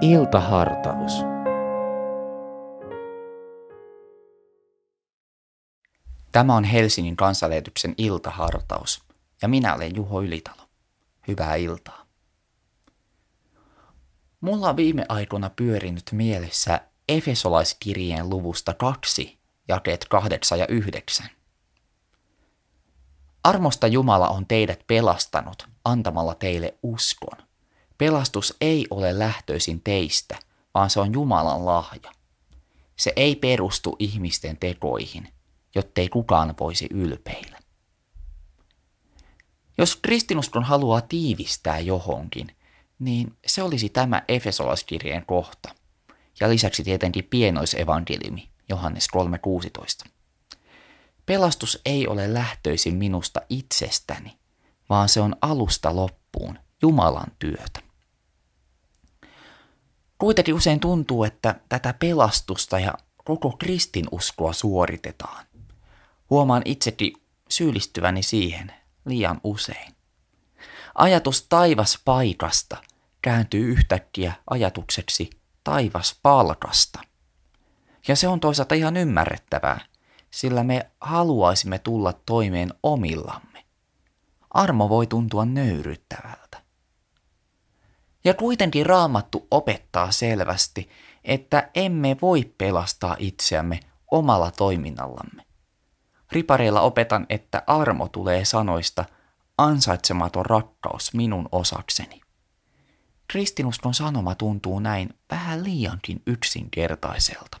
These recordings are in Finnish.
Iltahartaus. Tämä on Helsingin kansanlähetyksen iltahartaus ja minä olen Juho Ylitalo. Hyvää iltaa. Mulla on viime aikoina pyörinyt mielessä Efesolaiskirjeen luvusta kaksi, jakeet kahdeksan ja yhdeksän. Armosta Jumala on teidät pelastanut antamalla teille uskon. Pelastus ei ole lähtöisin teistä, vaan se on Jumalan lahja. Se ei perustu ihmisten tekoihin, jottei kukaan voisi ylpeillä. Jos kristinuskon haluaa tiivistää johonkin, niin se olisi tämä Efesolaiskirjeen kohta. Ja lisäksi tietenkin pienoisevankeliumi, Johannes 3.16. Pelastus ei ole lähtöisin minusta itsestäni, vaan se on alusta loppuun Jumalan työtä. Kuitenkin usein tuntuu, että tätä pelastusta ja koko kristinuskoa suoritetaan. Huomaan itsekin syyllistyväni siihen liian usein. Ajatus taivaspaikasta kääntyy yhtäkkiä ajatukseksi taivaspalkasta. Ja se on toisaalta ihan ymmärrettävää, sillä me haluaisimme tulla toimeen omillamme. Armo voi tuntua nöyryttävältä. Ja kuitenkin raamattu opettaa selvästi, että emme voi pelastaa itseämme omalla toiminnallamme. Ripareilla opetan, että armo tulee sanoista ansaitsematon rakkaus minun osakseni. Kristinuskon sanoma tuntuu näin vähän liiankin yksinkertaiselta.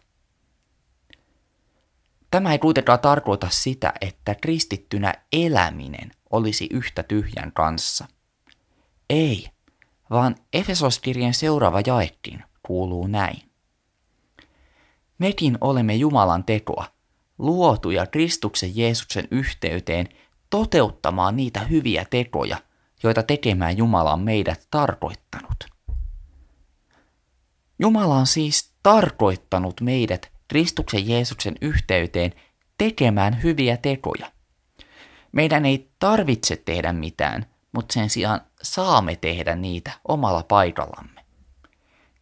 Tämä ei kuitenkaan tarkoita sitä, että kristittynä eläminen olisi yhtä tyhjän kanssa. Ei, vaan Efesoskirjan seuraava jaettiin kuuluu näin. Mekin olemme Jumalan tekoa, luotuja Kristuksen Jeesuksen yhteyteen toteuttamaan niitä hyviä tekoja, joita tekemään Jumala on meidät tarkoittanut. Jumala on siis tarkoittanut meidät Kristuksen Jeesuksen yhteyteen tekemään hyviä tekoja. Meidän ei tarvitse tehdä mitään, mutta sen sijaan saamme tehdä niitä omalla paikallamme.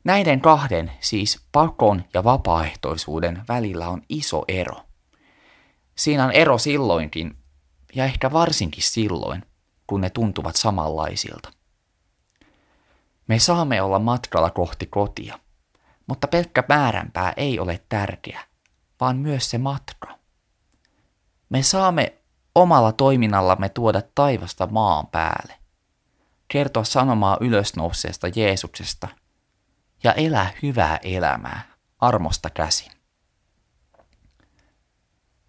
Näiden kahden, siis pakon ja vapaaehtoisuuden välillä on iso ero. Siinä on ero silloinkin, ja ehkä varsinkin silloin, kun ne tuntuvat samanlaisilta. Me saamme olla matkalla kohti kotia, mutta pelkkä määränpää ei ole tärkeä, vaan myös se matka. Me saamme omalla toiminnallamme tuoda taivasta maan päälle, kertoa sanomaa ylösnouseesta Jeesuksesta ja elää hyvää elämää armosta käsin.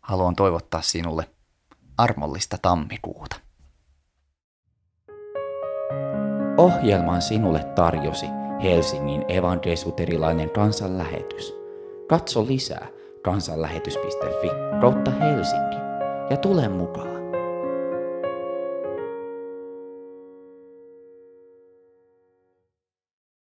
Haluan toivottaa sinulle armollista tammikuuta. Ohjelman sinulle tarjosi Helsingin evankelisuterilainen kansanlähetys. Katso lisää kansanlähetys.fi kautta Helsinki ja tule mukaan.